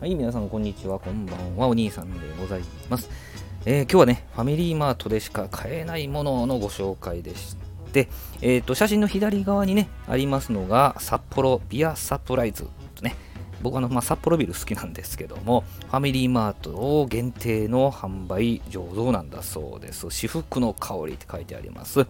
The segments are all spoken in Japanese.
はい、皆さんこんにちは、こんばんは、お兄さんでございます。えー今日はね、ファミリーマートでしか買えないもののご紹介でして、えーと、写真の左側にね、ありますのが、札幌ビアサプライズとね、僕はあの、まあ、札幌ビル好きなんですけども、ファミリーマートを限定の販売醸造なんだそうです。至福の香りって書いてあります。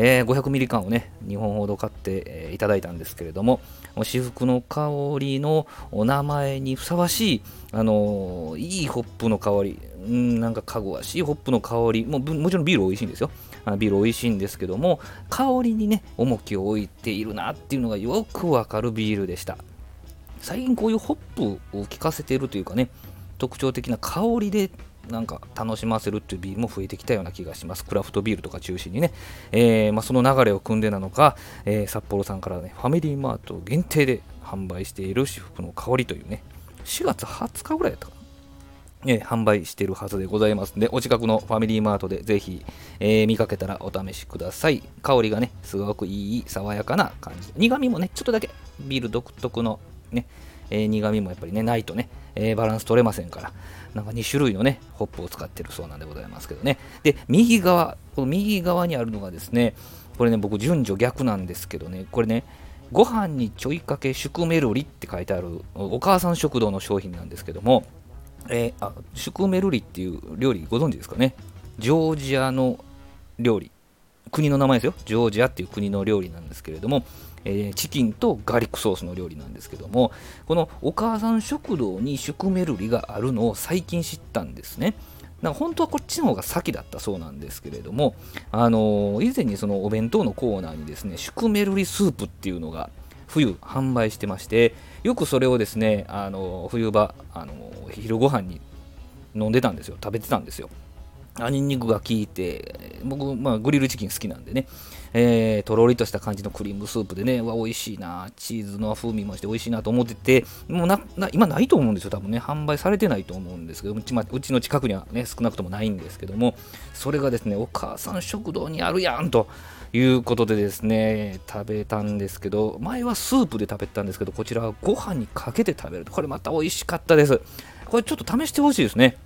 えー500ミリ缶をね、2本ほど買って、えーいただいたんですけれども、至福の香りのお名前にふさわしい、あのーいいホップの香り、うん、なんかかぐわしいホップの香り、ももちろんビール美味しいんですよ。あビール美味しいんですけども、香りにね、重きを置いているなっていうのがよくわかるビールでした。最近こういうホップを効かせているというかね、特徴的な香りでなんか楽しませるっていうビールも増えてきたような気がします。クラフトビールとか中心にね。えーまあ、その流れを組んでなのか、えー札幌さんからね、ファミリーマート限定で販売している至福の香りというね、4月20日ぐらいだったかな。えー販売しているはずでございますので、お近くのファミリーマートでぜひ、えー見かけたらお試しください。香りがね、すごくいい、爽やかな感じ。苦味もね、ちょっとだけビール独特のね、えー苦味もやっぱりね、ないとね、えーバランス取れませんから、なんか2種類のね、ホップを使ってるそうなんでございますけどね。で、右側、この右側にあるのがですね、これね、僕、順序逆なんですけどね、これね、ご飯にちょいかけ宿メルリって書いてあるお母さん食堂の商品なんですけども、えーあシュクメルリっていう料理ご存知ですかね？ジョージアの料理国の名前ですよ。ジョージアっていう国の料理なんですけれども、えーチキンとガーリックソースの料理なんですけどもこのお母さん食堂にシュクメルリがあるのを最近知ったんですね。なんか本当はこっちの方が先だったそうなんですけれども、あのー以前にそのお弁当のコーナーにですねシュクメルリスープっていうのが冬販売してましてよくそれをですね、あの冬場、あの昼ご飯に飲んでたんですよ。食べてたんですよ。あニンニクが効いて僕、まあ、グリルチキン好きなんでね、えーとろりとした感じのクリームスープでね。わ美味しいな。チーズの風味もして美味しいなと思ってて。もうなな今ないと思うんですよ多分ね。販売されてないと思うんですけど。うち,、ま、うちの近くにはね少なくともないんですけども。それがですねお母さん食堂にあるやんということでですね食べたんですけど。前はスープで食べたんですけどこちらはご飯にかけて食べると。これまた美味しかったです。これちょっと試してほしいですね。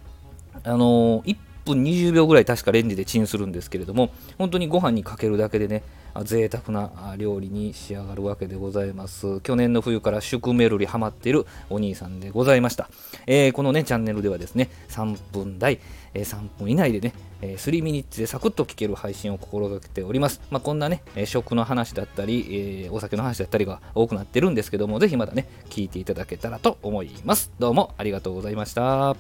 あのー分20秒ぐらい確かレンジでチンするんですけれども本当にご飯にかけるだけでねあ贅沢な料理に仕上がるわけでございます。去年の冬からシュクメルリハマっているお兄さんでございました、えーこのねチャンネルではですね3分台、えー3分以内でね、えー3ミニッツでサクッと聞ける配信を心がけております、まあ、こんなね、食の話だったり、えーお酒の話だったりが多くなってるんですけどもぜひまたね聞いていただけたらと思います。どうもありがとうございました。